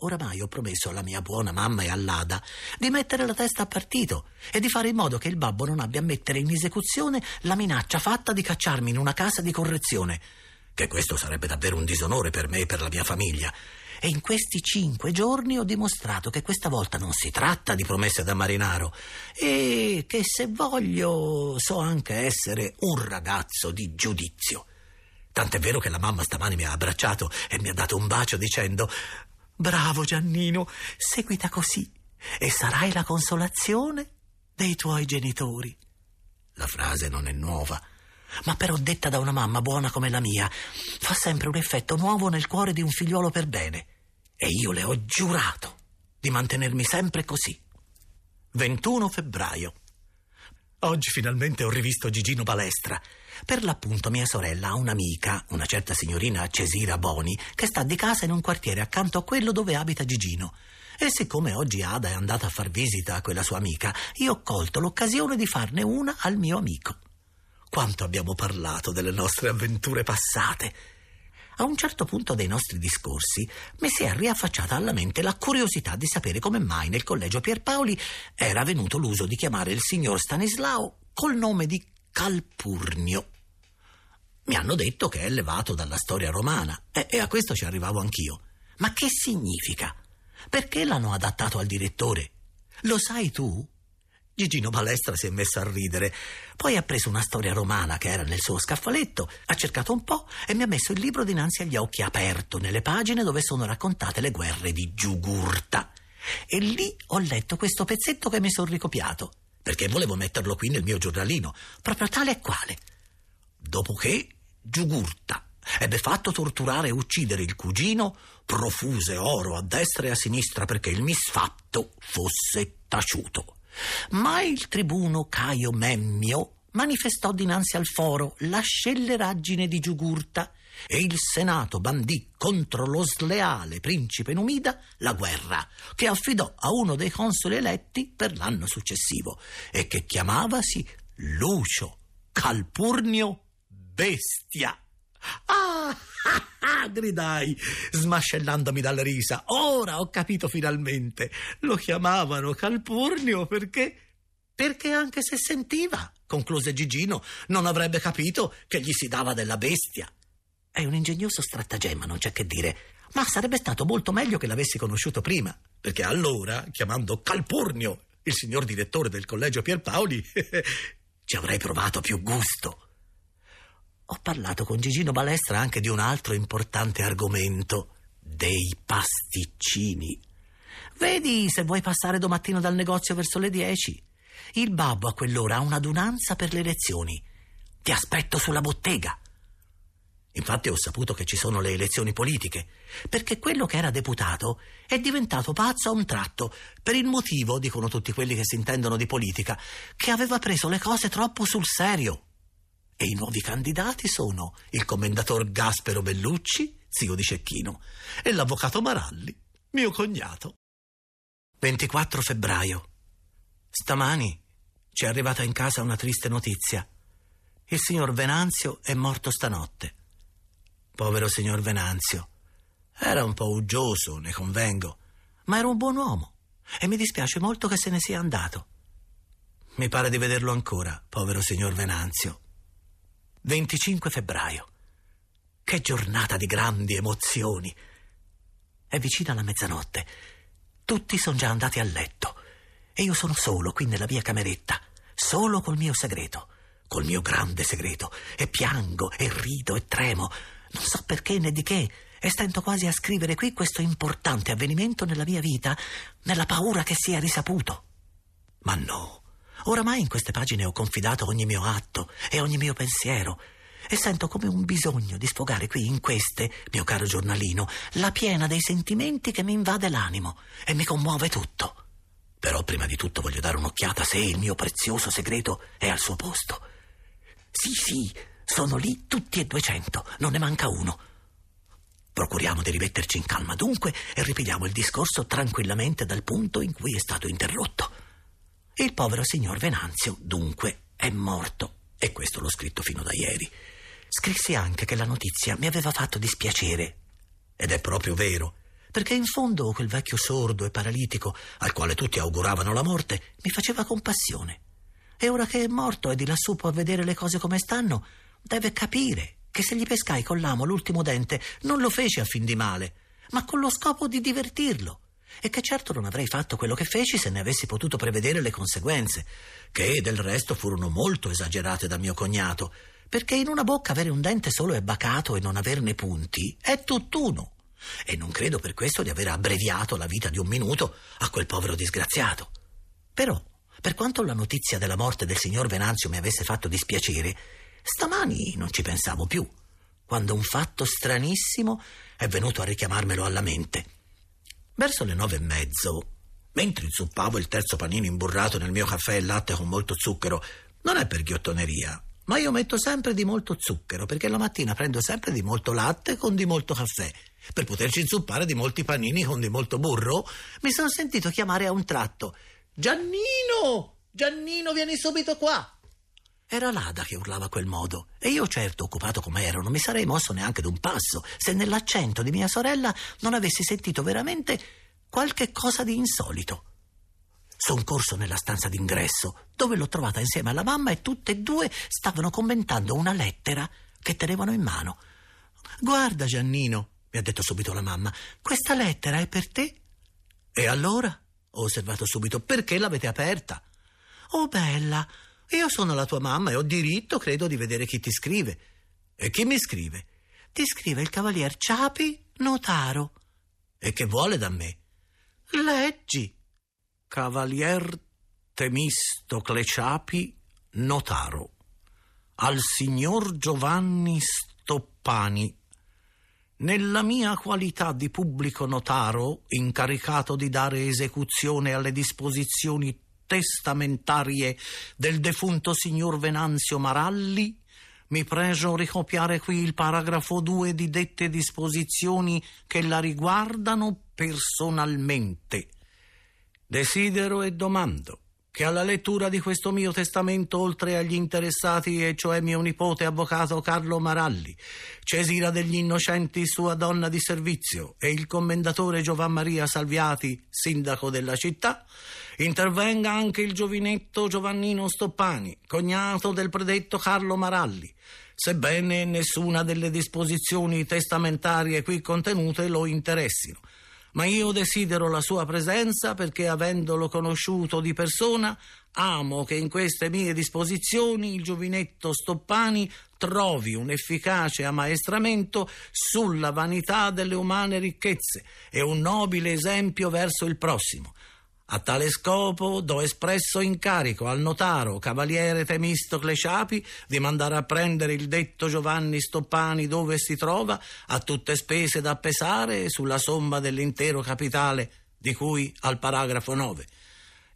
Oramai ho promesso alla mia buona mamma e all'Ada di mettere la testa a partito e di fare in modo che il babbo non abbia a mettere in esecuzione la minaccia fatta di cacciarmi in una casa di correzione. Che questo sarebbe davvero un disonore per me e per la mia famiglia. E in questi cinque giorni ho dimostrato che questa volta non si tratta di promesse da marinaro e che se voglio so anche essere un ragazzo di giudizio. Tant'è vero che la mamma stamani mi ha abbracciato e mi ha dato un bacio dicendo Bravo Giannino, seguita così e sarai la consolazione dei tuoi genitori. La frase non è nuova, ma però detta da una mamma buona come la mia fa sempre un effetto nuovo nel cuore di un figliuolo per bene. E io le ho giurato di mantenermi sempre così. 21 febbraio. Oggi finalmente ho rivisto Gigino Balestra. Per l'appunto mia sorella ha un'amica, una certa signorina Cesira Boni, che sta di casa in un quartiere accanto a quello dove abita Gigino. E siccome oggi Ada è andata a far visita a quella sua amica, io ho colto l'occasione di farne una al mio amico. Quanto abbiamo parlato delle nostre avventure passate. A un certo punto dei nostri discorsi mi si è riaffacciata alla mente la curiosità di sapere come mai nel collegio Pierpaoli era venuto l'uso di chiamare il signor Stanislao col nome di Calpurnio. Mi hanno detto che è levato dalla storia romana e, e a questo ci arrivavo anch'io. Ma che significa? Perché l'hanno adattato al direttore? Lo sai tu? Gigino Balestra si è messo a ridere. Poi ha preso una storia romana che era nel suo scaffaletto, ha cercato un po' e mi ha messo il libro dinanzi agli occhi aperto nelle pagine dove sono raccontate le guerre di Giugurta. E lì ho letto questo pezzetto che mi sono ricopiato, perché volevo metterlo qui nel mio giornalino, proprio tale e quale. Dopo che Giugurta ebbe fatto torturare e uccidere il cugino, profuse oro a destra e a sinistra perché il misfatto fosse taciuto. Ma il tribuno Caio Memmio manifestò dinanzi al foro la scelleraggine di Giugurta e il Senato bandì contro lo sleale principe Numida la guerra, che affidò a uno dei consoli eletti per l'anno successivo e che chiamavasi Lucio Calpurnio Bestia. Ah, ah, ah, gridai, smascellandomi dalle risa. Ora ho capito finalmente. Lo chiamavano Calpurnio perché... Perché anche se sentiva, concluse Gigino, non avrebbe capito che gli si dava della bestia. È un ingegnoso stratagemma, non c'è che dire. Ma sarebbe stato molto meglio che l'avessi conosciuto prima, perché allora, chiamando Calpurnio, il signor direttore del collegio Pierpaoli, ci avrei provato più gusto. Ho parlato con Gigino Balestra anche di un altro importante argomento, dei pasticcini. Vedi se vuoi passare domattina dal negozio verso le dieci. Il babbo a quell'ora ha un'adunanza per le elezioni. Ti aspetto sulla bottega. Infatti ho saputo che ci sono le elezioni politiche, perché quello che era deputato è diventato pazzo a un tratto, per il motivo, dicono tutti quelli che si intendono di politica, che aveva preso le cose troppo sul serio. E i nuovi candidati sono il commendator Gaspero Bellucci, zio di Cecchino, e l'avvocato Maralli, mio cognato. 24 febbraio. Stamani ci è arrivata in casa una triste notizia. Il signor Venanzio è morto stanotte. Povero signor Venanzio. Era un po' uggioso, ne convengo, ma era un buon uomo e mi dispiace molto che se ne sia andato. Mi pare di vederlo ancora, povero signor Venanzio. 25 febbraio. Che giornata di grandi emozioni. È vicina la mezzanotte. Tutti sono già andati a letto. E io sono solo qui nella mia cameretta, solo col mio segreto, col mio grande segreto. E piango, e rido, e tremo. Non so perché né di che. E stento quasi a scrivere qui questo importante avvenimento nella mia vita, nella paura che sia risaputo. Ma no. Oramai in queste pagine ho confidato ogni mio atto e ogni mio pensiero e sento come un bisogno di sfogare qui in queste, mio caro giornalino, la piena dei sentimenti che mi invade l'animo e mi commuove tutto. Però prima di tutto voglio dare un'occhiata se il mio prezioso segreto è al suo posto. Sì, sì, sono lì tutti e duecento, non ne manca uno. Procuriamo di rimetterci in calma dunque e ripigliamo il discorso tranquillamente dal punto in cui è stato interrotto. Il povero signor Venanzio, dunque, è morto. E questo l'ho scritto fino da ieri. Scrissi anche che la notizia mi aveva fatto dispiacere. Ed è proprio vero, perché in fondo quel vecchio sordo e paralitico, al quale tutti auguravano la morte, mi faceva compassione. E ora che è morto e di lassù può vedere le cose come stanno, deve capire che se gli pescai con l'amo l'ultimo dente non lo feci a fin di male, ma con lo scopo di divertirlo. E che certo non avrei fatto quello che feci se ne avessi potuto prevedere le conseguenze, che del resto furono molto esagerate da mio cognato, perché in una bocca avere un dente solo e bacato e non averne punti è tutt'uno. E non credo per questo di aver abbreviato la vita di un minuto a quel povero disgraziato. Però, per quanto la notizia della morte del signor Venanzio mi avesse fatto dispiacere, stamani non ci pensavo più, quando un fatto stranissimo è venuto a richiamarmelo alla mente. Verso le nove e mezzo, mentre inzuppavo il terzo panino imburrato nel mio caffè e latte con molto zucchero, non è per ghiottoneria, ma io metto sempre di molto zucchero perché la mattina prendo sempre di molto latte con di molto caffè. Per poterci inzuppare di molti panini con di molto burro, mi sono sentito chiamare a un tratto. Giannino! Giannino, vieni subito qua! Era l'Ada che urlava a quel modo, e io, certo, occupato come ero, non mi sarei mosso neanche d'un passo se nell'accento di mia sorella non avessi sentito veramente qualche cosa di insolito. Sono corso nella stanza d'ingresso, dove l'ho trovata insieme alla mamma e tutte e due stavano commentando una lettera che tenevano in mano. Guarda, Giannino, mi ha detto subito la mamma, questa lettera è per te? E allora? Ho osservato subito, perché l'avete aperta? Oh, bella, io sono la tua mamma e ho diritto, credo, di vedere chi ti scrive. E chi mi scrive? Ti scrive il cavalier Ciapi, notaro. E che vuole da me? Leggi. Cavalier Temistocle Ciapi, notaro. Al signor Giovanni Stoppani. Nella mia qualità di pubblico notaro, incaricato di dare esecuzione alle disposizioni testamentarie del defunto signor Venanzio Maralli, mi pregio ricopiare qui il paragrafo 2 di dette disposizioni che la riguardano personalmente. Desidero e domando che alla lettura di questo mio testamento, oltre agli interessati, e cioè mio nipote avvocato Carlo Maralli, Cesira degli Innocenti, sua donna di servizio, e il commendatore Giovan Maria Salviati, sindaco della città, intervenga anche il giovinetto Giovannino Stoppani, cognato del predetto Carlo Maralli, sebbene nessuna delle disposizioni testamentarie qui contenute lo interessino ma io desidero la sua presenza perché, avendolo conosciuto di persona, amo che in queste mie disposizioni il giovinetto Stoppani trovi un efficace ammaestramento sulla vanità delle umane ricchezze e un nobile esempio verso il prossimo, a tale scopo do espresso incarico al notaro cavaliere Temistocle Ciapi di mandare a prendere il detto Giovanni Stoppani dove si trova, a tutte spese da pesare sulla somma dell'intero capitale di cui al paragrafo 9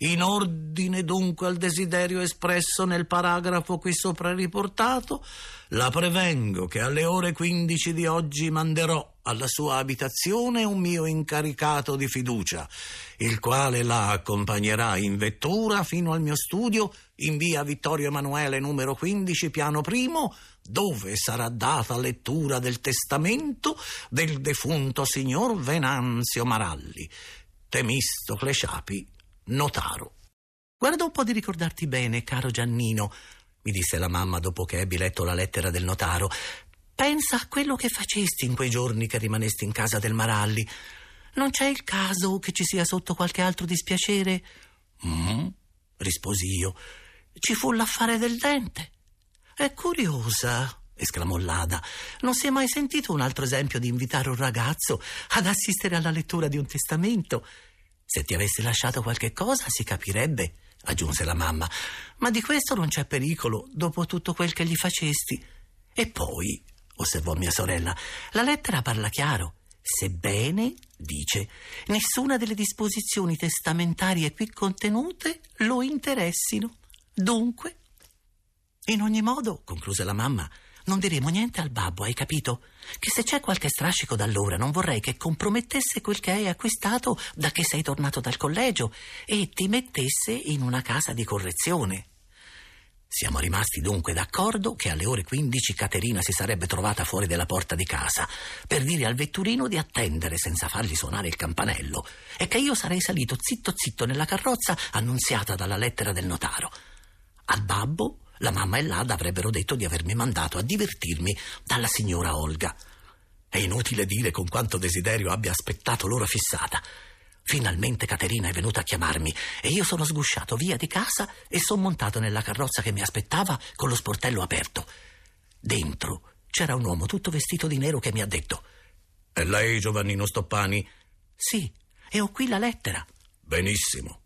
in ordine dunque al desiderio espresso nel paragrafo qui sopra riportato, la prevengo che alle ore 15 di oggi manderò alla sua abitazione un mio incaricato di fiducia, il quale la accompagnerà in vettura fino al mio studio in via Vittorio Emanuele numero 15, piano primo, dove sarà data lettura del testamento del defunto signor Venanzio Maralli. Temistocle Ciapi notaro. Guarda un po' di ricordarti bene, caro Giannino, mi disse la mamma dopo che ebbi letto la lettera del notaro. Pensa a quello che facesti in quei giorni che rimanesti in casa del Maralli. Non c'è il caso che ci sia sotto qualche altro dispiacere? Mm, risposi io. Ci fu l'affare del dente. È curiosa, esclamò l'Ada. Non si è mai sentito un altro esempio di invitare un ragazzo ad assistere alla lettura di un testamento. Se ti avessi lasciato qualche cosa si capirebbe, aggiunse la mamma, ma di questo non c'è pericolo dopo tutto quel che gli facesti. E poi, osservò mia sorella, la lettera parla chiaro. Sebbene, dice, nessuna delle disposizioni testamentarie qui contenute lo interessino. Dunque, in ogni modo, concluse la mamma, non diremo niente al babbo, hai capito? Che se c'è qualche strascico da allora non vorrei che compromettesse quel che hai acquistato da che sei tornato dal collegio e ti mettesse in una casa di correzione. Siamo rimasti dunque d'accordo che alle ore 15 Caterina si sarebbe trovata fuori della porta di casa per dire al vetturino di attendere senza fargli suonare il campanello e che io sarei salito zitto zitto nella carrozza annunziata dalla lettera del notaro. Al babbo la mamma e l'Ada avrebbero detto di avermi mandato a divertirmi dalla signora Olga. È inutile dire con quanto desiderio abbia aspettato l'ora fissata. Finalmente Caterina è venuta a chiamarmi e io sono sgusciato via di casa e sono montato nella carrozza che mi aspettava con lo sportello aperto. Dentro c'era un uomo tutto vestito di nero che mi ha detto: È lei Giovannino Stoppani? Sì, e ho qui la lettera. Benissimo.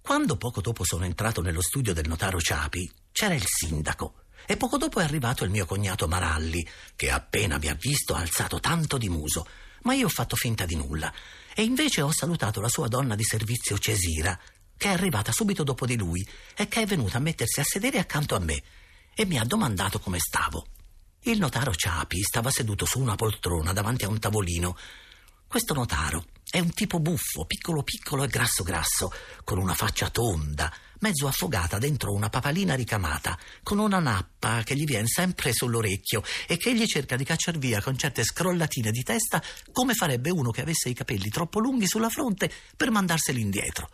Quando poco dopo sono entrato nello studio del notaro Ciapi, c'era il sindaco. E poco dopo è arrivato il mio cognato Maralli, che appena mi ha visto ha alzato tanto di muso. Ma io ho fatto finta di nulla e invece ho salutato la sua donna di servizio Cesira, che è arrivata subito dopo di lui e che è venuta a mettersi a sedere accanto a me e mi ha domandato come stavo. Il notaro Ciapi stava seduto su una poltrona davanti a un tavolino. Questo notaro è un tipo buffo, piccolo piccolo e grasso grasso, con una faccia tonda, mezzo affogata dentro una papalina ricamata, con una nappa che gli viene sempre sull'orecchio e che egli cerca di cacciar via con certe scrollatine di testa come farebbe uno che avesse i capelli troppo lunghi sulla fronte per mandarseli indietro.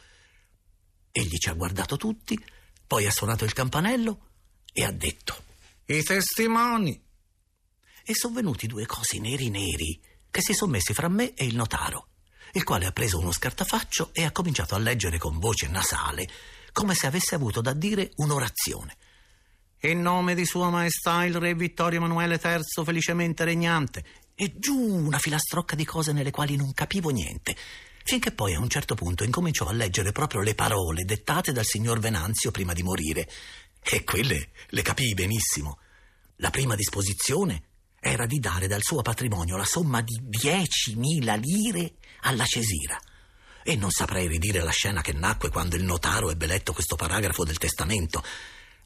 Egli ci ha guardato tutti, poi ha suonato il campanello e ha detto: I testimoni. E sono venuti due cosi neri neri che si sono messi fra me e il notaro, il quale ha preso uno scartafaccio e ha cominciato a leggere con voce nasale come se avesse avuto da dire un'orazione. In nome di Sua Maestà il Re Vittorio Emanuele III felicemente regnante. E giù una filastrocca di cose nelle quali non capivo niente, finché poi a un certo punto incominciò a leggere proprio le parole dettate dal signor Venanzio prima di morire. E quelle le capii benissimo. La prima disposizione era di dare dal suo patrimonio la somma di 10.000 lire alla Cesira. E non saprei ridire la scena che nacque quando il notaro ebbe letto questo paragrafo del testamento.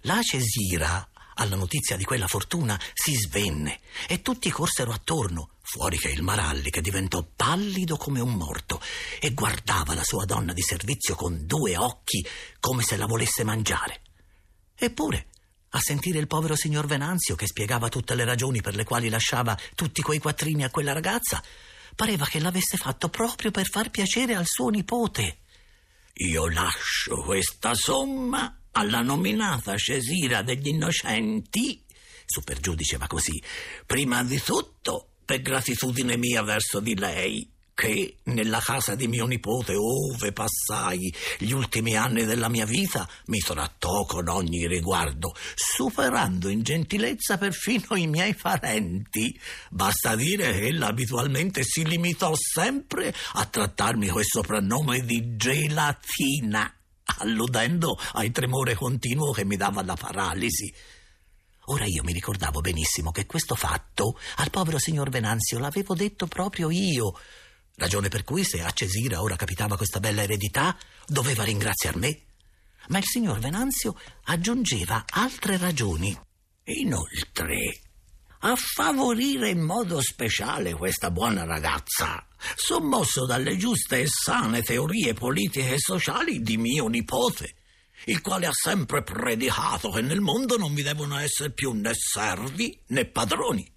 La Cesira, alla notizia di quella fortuna, si svenne e tutti corsero attorno, fuori che il Maralli, che diventò pallido come un morto e guardava la sua donna di servizio con due occhi come se la volesse mangiare. Eppure, a sentire il povero signor Venanzio che spiegava tutte le ragioni per le quali lasciava tutti quei quattrini a quella ragazza, Pareva che l'avesse fatto proprio per far piacere al suo nipote. Io lascio questa somma alla nominata Cesira degli Innocenti, super giù diceva così, prima di tutto per gratitudine mia verso di lei, che nella casa di mio nipote, ove passai gli ultimi anni della mia vita, mi trattò con ogni riguardo, superando in gentilezza perfino i miei parenti. Basta dire che ella abitualmente si limitò sempre a trattarmi col soprannome di gelatina, alludendo al tremore continuo che mi dava la paralisi. Ora io mi ricordavo benissimo che questo fatto al povero signor Venanzio l'avevo detto proprio io Ragione per cui se a Cesira ora capitava questa bella eredità, doveva ringraziar me. Ma il signor Venanzio aggiungeva altre ragioni. Inoltre, a favorire in modo speciale questa buona ragazza, sommosso dalle giuste e sane teorie politiche e sociali di mio nipote, il quale ha sempre predicato che nel mondo non vi devono essere più né servi né padroni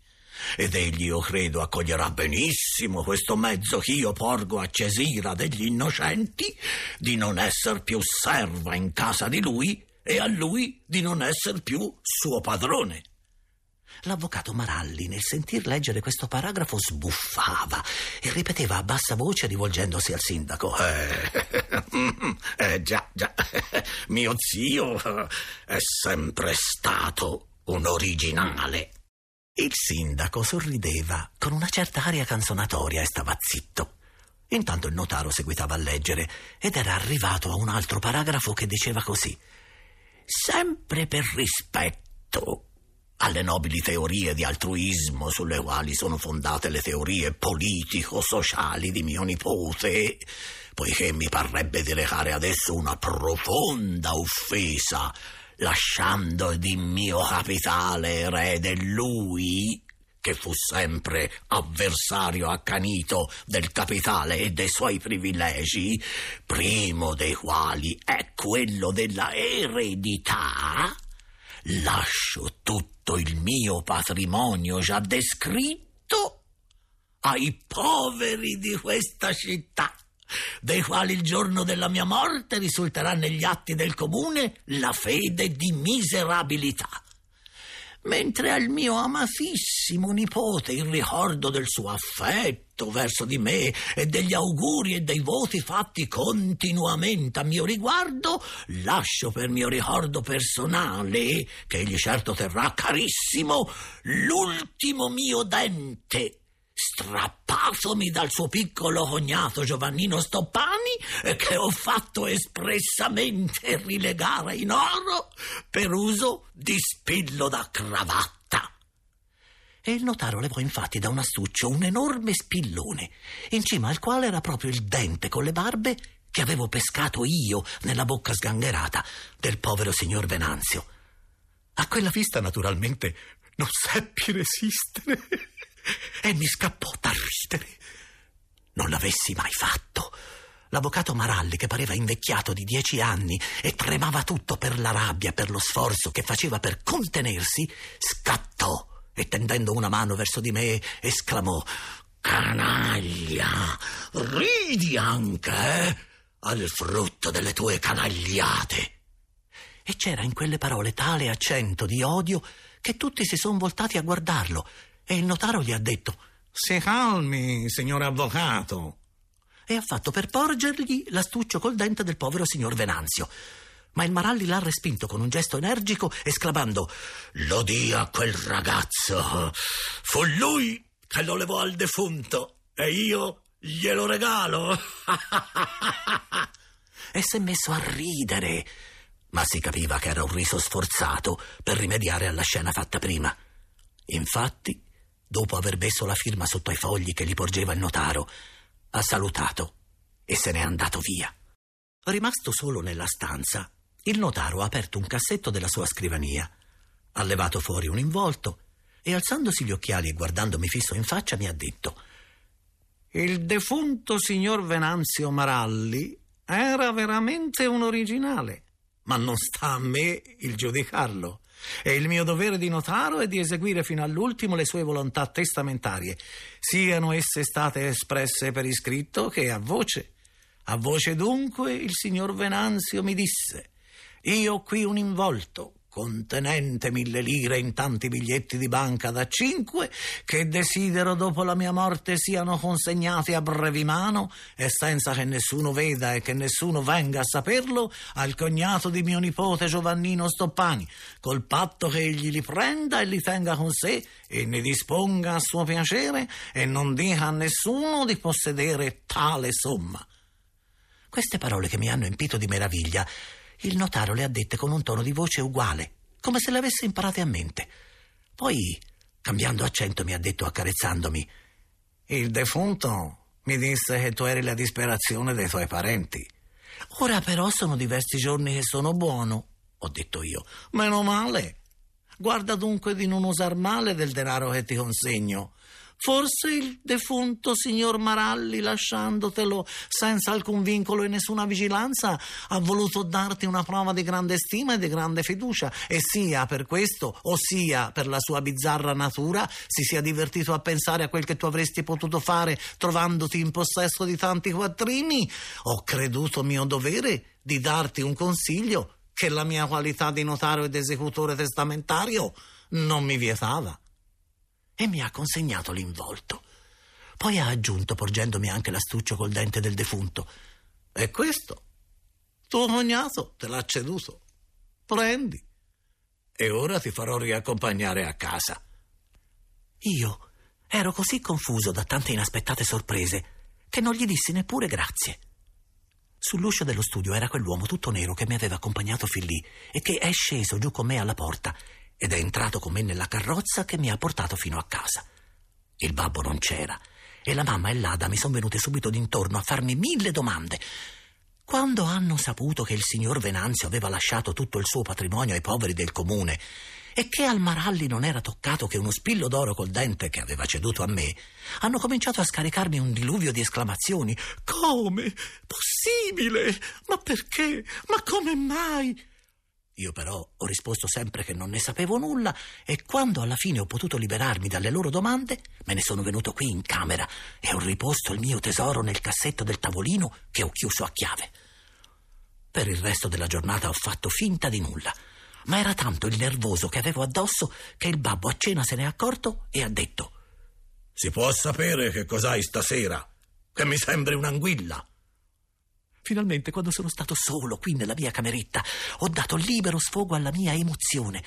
ed egli, io credo, accoglierà benissimo questo mezzo che io porgo a Cesira degli innocenti di non essere più serva in casa di lui e a lui di non essere più suo padrone. L'avvocato Maralli, nel sentir leggere questo paragrafo, sbuffava e ripeteva a bassa voce rivolgendosi al sindaco. Eh, eh già, già, mio zio è sempre stato un originale. Il sindaco sorrideva con una certa aria canzonatoria e stava zitto. Intanto il notaro seguitava a leggere ed era arrivato a un altro paragrafo che diceva così: Sempre per rispetto alle nobili teorie di altruismo sulle quali sono fondate le teorie politico-sociali di mio nipote, poiché mi parrebbe di recare adesso una profonda offesa lasciando di mio capitale erede lui, che fu sempre avversario accanito del capitale e dei suoi privilegi, primo dei quali è quello della eredità, lascio tutto il mio patrimonio già descritto ai poveri di questa città, dei quali il giorno della mia morte risulterà negli atti del comune la fede di miserabilità. Mentre al mio amatissimo nipote il ricordo del suo affetto verso di me e degli auguri e dei voti fatti continuamente a mio riguardo, lascio per mio ricordo personale, che egli certo terrà carissimo, l'ultimo mio dente strappatomi dal suo piccolo cognato Giovannino Stoppani che ho fatto espressamente rilegare in oro per uso di spillo da cravatta. E il notaro levò infatti da un astuccio un enorme spillone, in cima al quale era proprio il dente con le barbe che avevo pescato io nella bocca sgangherata del povero signor Venanzio. A quella vista, naturalmente, non seppi resistere e mi scappò da ridere. Non l'avessi mai fatto. L'avvocato Maralli, che pareva invecchiato di dieci anni e tremava tutto per la rabbia, per lo sforzo che faceva per contenersi, scattò e tendendo una mano verso di me esclamò Canaglia, ridi anche, eh? Al frutto delle tue canagliate. E c'era in quelle parole tale accento di odio che tutti si sono voltati a guardarlo e il notaro gli ha detto: Si calmi, signor avvocato. E ha fatto per porgergli l'astuccio col dente del povero signor Venanzio. Ma il Maralli l'ha respinto con un gesto energico, esclamando: Lo dia a quel ragazzo. Fu lui che lo levò al defunto e io glielo regalo. e si è messo a ridere. Ma si capiva che era un riso sforzato per rimediare alla scena fatta prima. Infatti, dopo aver messo la firma sotto ai fogli che gli porgeva il notaro, ha salutato e se n'è andato via. Rimasto solo nella stanza, il notaro ha aperto un cassetto della sua scrivania, ha levato fuori un involto e alzandosi gli occhiali e guardandomi fisso in faccia mi ha detto Il defunto signor Venanzio Maralli era veramente un originale, ma non sta a me il giudicarlo. E il mio dovere di notaro è di eseguire fino all'ultimo le sue volontà testamentarie, siano esse state espresse per iscritto che a voce. A voce dunque il signor Venanzio mi disse: Io qui un involto contenente mille lire in tanti biglietti di banca da cinque, che desidero dopo la mia morte siano consegnati a brevimano e senza che nessuno veda e che nessuno venga a saperlo al cognato di mio nipote Giovannino Stoppani, col patto che egli li prenda e li tenga con sé e ne disponga a suo piacere e non dica a nessuno di possedere tale somma. Queste parole che mi hanno empito di meraviglia il notaro le ha dette con un tono di voce uguale, come se le avesse imparate a mente. Poi, cambiando accento, mi ha detto accarezzandomi: Il defunto mi disse che tu eri la disperazione dei tuoi parenti. Ora però sono diversi giorni che sono buono, ho detto io. Meno male. Guarda dunque di non usar male del denaro che ti consegno. Forse il defunto signor Maralli, lasciandotelo senza alcun vincolo e nessuna vigilanza, ha voluto darti una prova di grande stima e di grande fiducia, e sia per questo, ossia per la sua bizzarra natura, si sia divertito a pensare a quel che tu avresti potuto fare trovandoti in possesso di tanti quattrini. Ho creduto mio dovere di darti un consiglio che la mia qualità di notario ed esecutore testamentario non mi vietava e mi ha consegnato l'involto. Poi ha aggiunto, porgendomi anche l'astuccio col dente del defunto. E questo? Tuo cognato te l'ha ceduto. Prendi. E ora ti farò riaccompagnare a casa. Io ero così confuso da tante inaspettate sorprese che non gli dissi neppure grazie. Sull'uscio dello studio era quell'uomo tutto nero che mi aveva accompagnato fin lì e che è sceso giù con me alla porta ed è entrato con me nella carrozza che mi ha portato fino a casa. Il babbo non c'era e la mamma e l'Ada mi sono venute subito d'intorno a farmi mille domande. Quando hanno saputo che il signor Venanzio aveva lasciato tutto il suo patrimonio ai poveri del comune e che al Maralli non era toccato che uno spillo d'oro col dente che aveva ceduto a me, hanno cominciato a scaricarmi un diluvio di esclamazioni. Come? Possibile? Ma perché? Ma come mai? Io però ho risposto sempre che non ne sapevo nulla e quando alla fine ho potuto liberarmi dalle loro domande, me ne sono venuto qui in camera e ho riposto il mio tesoro nel cassetto del tavolino che ho chiuso a chiave. Per il resto della giornata ho fatto finta di nulla, ma era tanto il nervoso che avevo addosso che il babbo a cena se n'è accorto e ha detto Si può sapere che cos'hai stasera? Che mi sembri un'anguilla. Finalmente, quando sono stato solo qui nella mia cameretta, ho dato libero sfogo alla mia emozione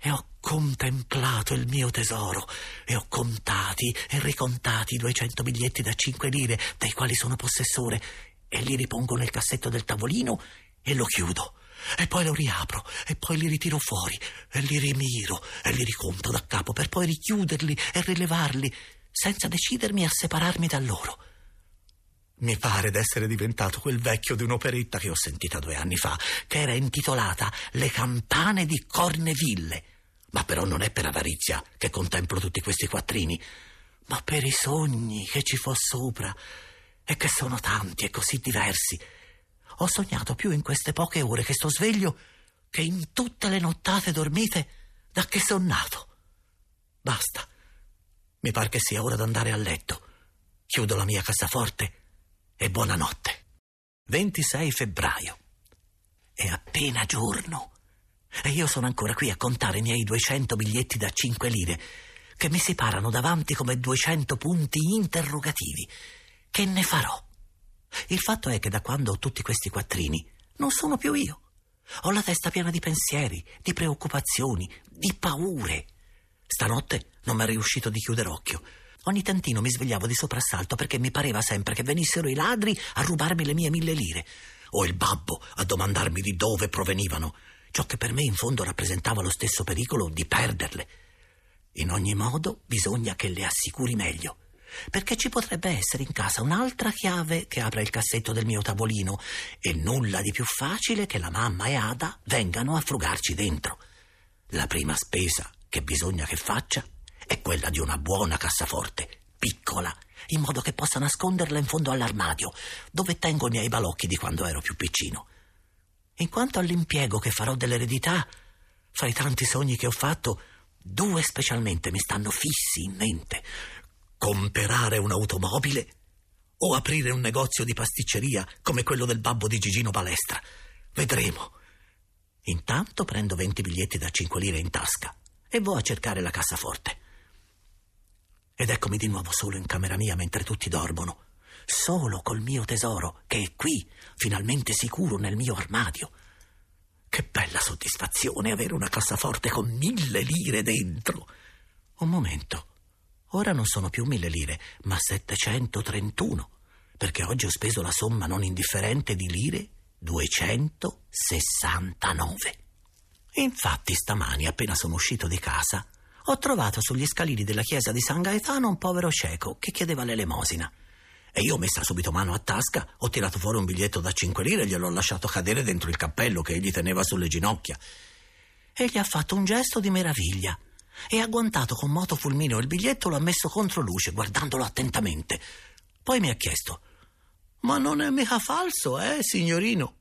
e ho contemplato il mio tesoro e ho contati e ricontati i 200 biglietti da 5 lire dei quali sono possessore e li ripongo nel cassetto del tavolino e lo chiudo. E poi lo riapro, e poi li ritiro fuori, e li rimiro, e li riconto da capo, per poi richiuderli e rilevarli, senza decidermi a separarmi da loro. Mi pare d'essere diventato quel vecchio di un'operetta che ho sentita due anni fa, che era intitolata Le campane di Corneville. Ma però non è per avarizia che contemplo tutti questi quattrini, ma per i sogni che ci fo sopra, e che sono tanti e così diversi. Ho sognato più in queste poche ore che sto sveglio che in tutte le nottate dormite da che son nato. Basta. Mi par che sia ora d'andare a letto. Chiudo la mia cassaforte e buonanotte. 26 febbraio. È appena giorno. E io sono ancora qui a contare i miei 200 biglietti da 5 lire, che mi si parano davanti come 200 punti interrogativi. Che ne farò? Il fatto è che da quando ho tutti questi quattrini, non sono più io. Ho la testa piena di pensieri, di preoccupazioni, di paure. Stanotte non mi è riuscito di chiudere occhio. Ogni tantino mi svegliavo di soprassalto perché mi pareva sempre che venissero i ladri a rubarmi le mie mille lire, o il babbo a domandarmi di dove provenivano, ciò che per me in fondo rappresentava lo stesso pericolo di perderle. In ogni modo bisogna che le assicuri meglio, perché ci potrebbe essere in casa un'altra chiave che apra il cassetto del mio tavolino e nulla di più facile che la mamma e Ada vengano a frugarci dentro. La prima spesa che bisogna che faccia è quella di una buona cassaforte, piccola, in modo che possa nasconderla in fondo all'armadio, dove tengo i miei balocchi di quando ero più piccino. In quanto all'impiego che farò dell'eredità, fra i tanti sogni che ho fatto, due specialmente mi stanno fissi in mente. Comperare un'automobile o aprire un negozio di pasticceria come quello del babbo di Gigino Balestra. Vedremo. Intanto prendo 20 biglietti da 5 lire in tasca e vo a cercare la cassaforte. Ed eccomi di nuovo solo in camera mia mentre tutti dormono, solo col mio tesoro, che è qui, finalmente sicuro nel mio armadio. Che bella soddisfazione avere una cassaforte con mille lire dentro. Un momento. Ora non sono più mille lire, ma 731, perché oggi ho speso la somma non indifferente di lire 269. Infatti stamani, appena sono uscito di casa, ho trovato sugli scalini della chiesa di San Gaetano un povero cieco che chiedeva l'elemosina. E io ho messa subito mano a tasca, ho tirato fuori un biglietto da 5 lire e gliel'ho lasciato cadere dentro il cappello che egli teneva sulle ginocchia. Egli ha fatto un gesto di meraviglia e ha guantato con moto fulmineo il biglietto e lo ha messo contro luce, guardandolo attentamente. Poi mi ha chiesto: Ma non è mica falso, eh, signorino?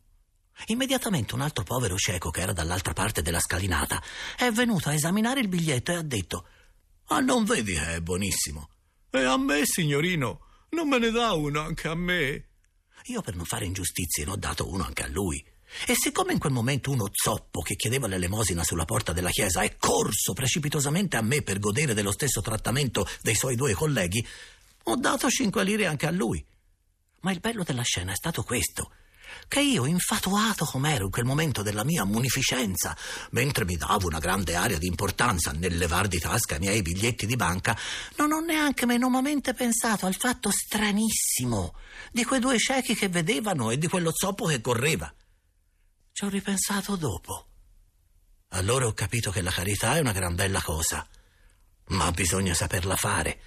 Immediatamente un altro povero cieco che era dall'altra parte della scalinata è venuto a esaminare il biglietto e ha detto: Ah, non vedi che è buonissimo? E a me, signorino, non me ne dà uno anche a me? Io per non fare ingiustizie ne ho dato uno anche a lui. E siccome in quel momento uno zoppo che chiedeva l'elemosina sulla porta della chiesa è corso precipitosamente a me per godere dello stesso trattamento dei suoi due colleghi, ho dato cinque lire anche a lui. Ma il bello della scena è stato questo che io, infatuato com'ero in quel momento della mia munificenza, mentre mi davo una grande aria di importanza nel levar di tasca i miei biglietti di banca, non ho neanche menomamente pensato al fatto stranissimo di quei due ciechi che vedevano e di quello zoppo che correva. Ci ho ripensato dopo. Allora ho capito che la carità è una gran bella cosa, ma bisogna saperla fare.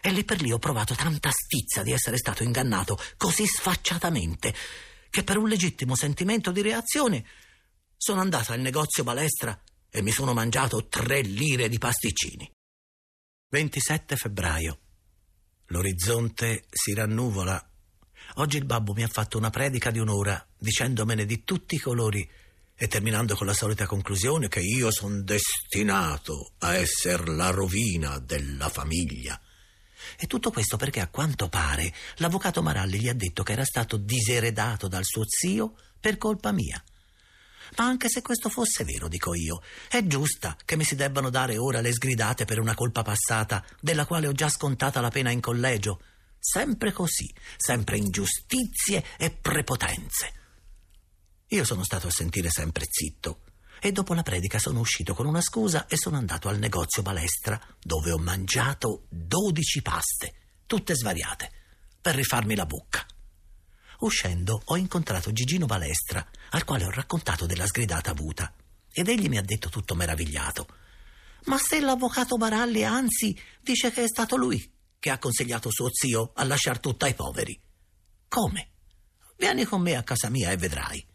E lì per lì ho provato tanta stizza di essere stato ingannato così sfacciatamente che per un legittimo sentimento di reazione sono andato al negozio balestra e mi sono mangiato tre lire di pasticcini. 27 febbraio. L'orizzonte si rannuvola. Oggi il babbo mi ha fatto una predica di un'ora dicendomene di tutti i colori e terminando con la solita conclusione che io sono destinato a essere la rovina della famiglia. E tutto questo perché a quanto pare l'avvocato Maralli gli ha detto che era stato diseredato dal suo zio per colpa mia. Ma anche se questo fosse vero, dico io, è giusta che mi si debbano dare ora le sgridate per una colpa passata, della quale ho già scontata la pena in collegio. Sempre così, sempre ingiustizie e prepotenze. Io sono stato a sentire sempre zitto e dopo la predica sono uscito con una scusa e sono andato al negozio Balestra dove ho mangiato dodici paste, tutte svariate, per rifarmi la bocca. Uscendo ho incontrato Gigino Balestra, al quale ho raccontato della sgridata avuta, ed egli mi ha detto tutto meravigliato. Ma se l'avvocato Baralli, anzi, dice che è stato lui che ha consigliato suo zio a lasciar tutto ai poveri. Come? Vieni con me a casa mia e vedrai.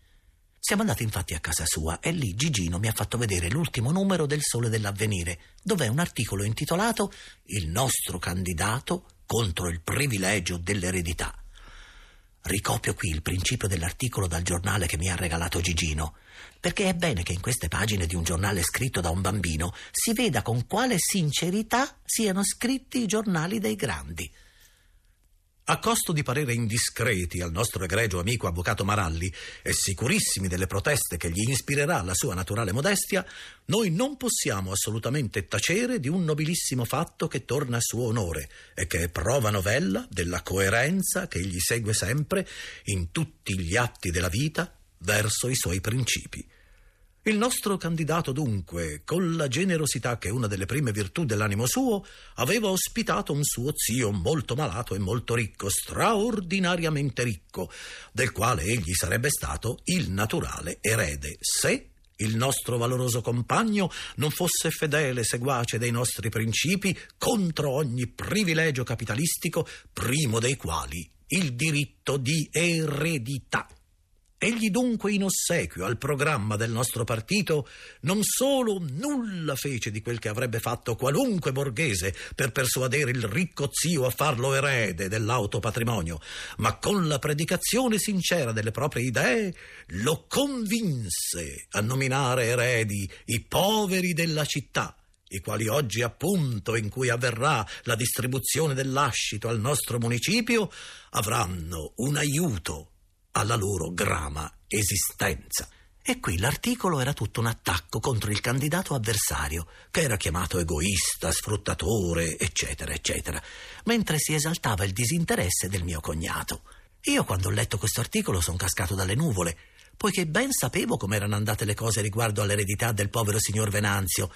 Siamo andati infatti a casa sua e lì Gigino mi ha fatto vedere l'ultimo numero del Sole dell'Avvenire, dove è un articolo intitolato Il nostro candidato contro il privilegio dell'eredità. Ricopio qui il principio dell'articolo dal giornale che mi ha regalato Gigino, perché è bene che in queste pagine di un giornale scritto da un bambino si veda con quale sincerità siano scritti i giornali dei grandi. A costo di parere indiscreti al nostro egregio amico avvocato Maralli e sicurissimi delle proteste che gli ispirerà la sua naturale modestia, noi non possiamo assolutamente tacere di un nobilissimo fatto che torna a suo onore e che è prova novella della coerenza che egli segue sempre in tutti gli atti della vita verso i suoi principi. Il nostro candidato dunque, con la generosità che è una delle prime virtù dell'animo suo, aveva ospitato un suo zio molto malato e molto ricco, straordinariamente ricco, del quale egli sarebbe stato il naturale erede, se il nostro valoroso compagno non fosse fedele seguace dei nostri principi contro ogni privilegio capitalistico, primo dei quali il diritto di eredità. Egli dunque in ossequio al programma del nostro partito non solo nulla fece di quel che avrebbe fatto qualunque borghese per persuadere il ricco zio a farlo erede dell'auto patrimonio, ma con la predicazione sincera delle proprie idee lo convinse a nominare eredi i poveri della città i quali oggi appunto in cui avverrà la distribuzione dell'ascito al nostro municipio avranno un aiuto alla loro grama esistenza. E qui l'articolo era tutto un attacco contro il candidato avversario, che era chiamato egoista, sfruttatore, eccetera, eccetera, mentre si esaltava il disinteresse del mio cognato. Io quando ho letto questo articolo sono cascato dalle nuvole, poiché ben sapevo come erano andate le cose riguardo all'eredità del povero signor Venanzio,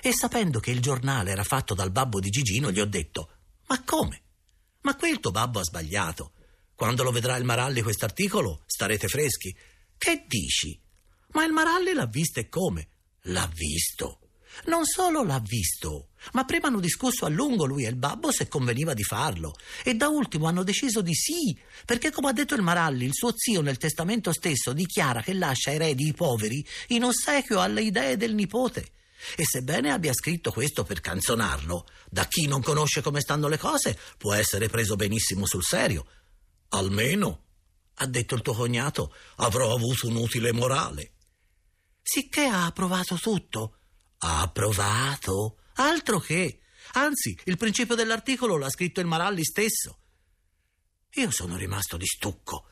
e sapendo che il giornale era fatto dal babbo di Gigino, gli ho detto: Ma come? Ma qui il tuo babbo ha sbagliato. Quando lo vedrà il Maralli quest'articolo, starete freschi. Che dici? Ma il Maralli l'ha visto e come? L'ha visto. Non solo l'ha visto, ma prima hanno discusso a lungo lui e il babbo se conveniva di farlo. E da ultimo hanno deciso di sì, perché come ha detto il Maralli, il suo zio nel testamento stesso dichiara che lascia eredi i poveri in ossequio alle idee del nipote. E sebbene abbia scritto questo per canzonarlo, da chi non conosce come stanno le cose può essere preso benissimo sul serio. Almeno, ha detto il tuo cognato, avrò avuto un utile morale. Sicché ha approvato tutto. Ha approvato? Altro che. Anzi, il principio dell'articolo l'ha scritto il Maralli stesso. Io sono rimasto di stucco.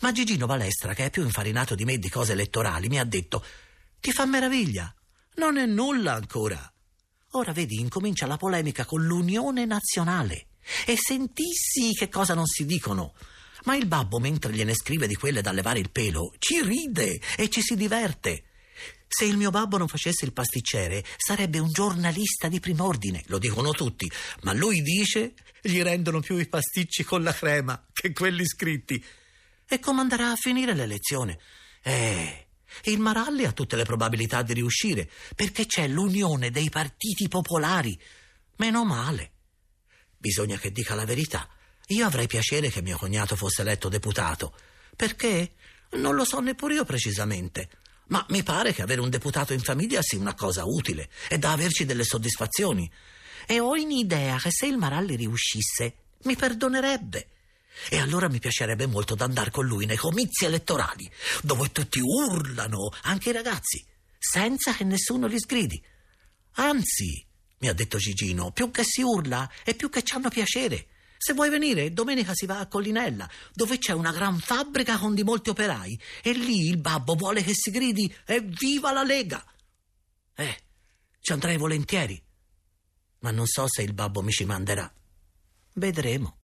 Ma Gigino Balestra, che è più infarinato di me di cose elettorali, mi ha detto: Ti fa meraviglia. Non è nulla ancora. Ora vedi, incomincia la polemica con l'Unione Nazionale. E sentissi che cosa non si dicono. Ma il babbo, mentre gliene scrive di quelle da levare il pelo, ci ride e ci si diverte. Se il mio babbo non facesse il pasticcere, sarebbe un giornalista di prim'ordine, lo dicono tutti, ma lui dice gli rendono più i pasticci con la crema che quelli scritti. E come andrà a finire l'elezione? Eh, il Maralli ha tutte le probabilità di riuscire, perché c'è l'unione dei partiti popolari. Meno male. Bisogna che dica la verità. Io avrei piacere che mio cognato fosse eletto deputato. Perché? Non lo so neppure io precisamente. Ma mi pare che avere un deputato in famiglia sia una cosa utile e da averci delle soddisfazioni. E ho in idea che se il Maralli riuscisse, mi perdonerebbe. E allora mi piacerebbe molto d'andare con lui nei comizi elettorali, dove tutti urlano, anche i ragazzi, senza che nessuno li sgridi. Anzi, mi ha detto Gigino, più che si urla e più che ci hanno piacere. Se vuoi venire, domenica si va a Collinella, dove c'è una gran fabbrica con di molti operai, e lì il babbo vuole che si gridi Evviva la Lega! Eh, ci andrei volentieri, ma non so se il babbo mi ci manderà. Vedremo.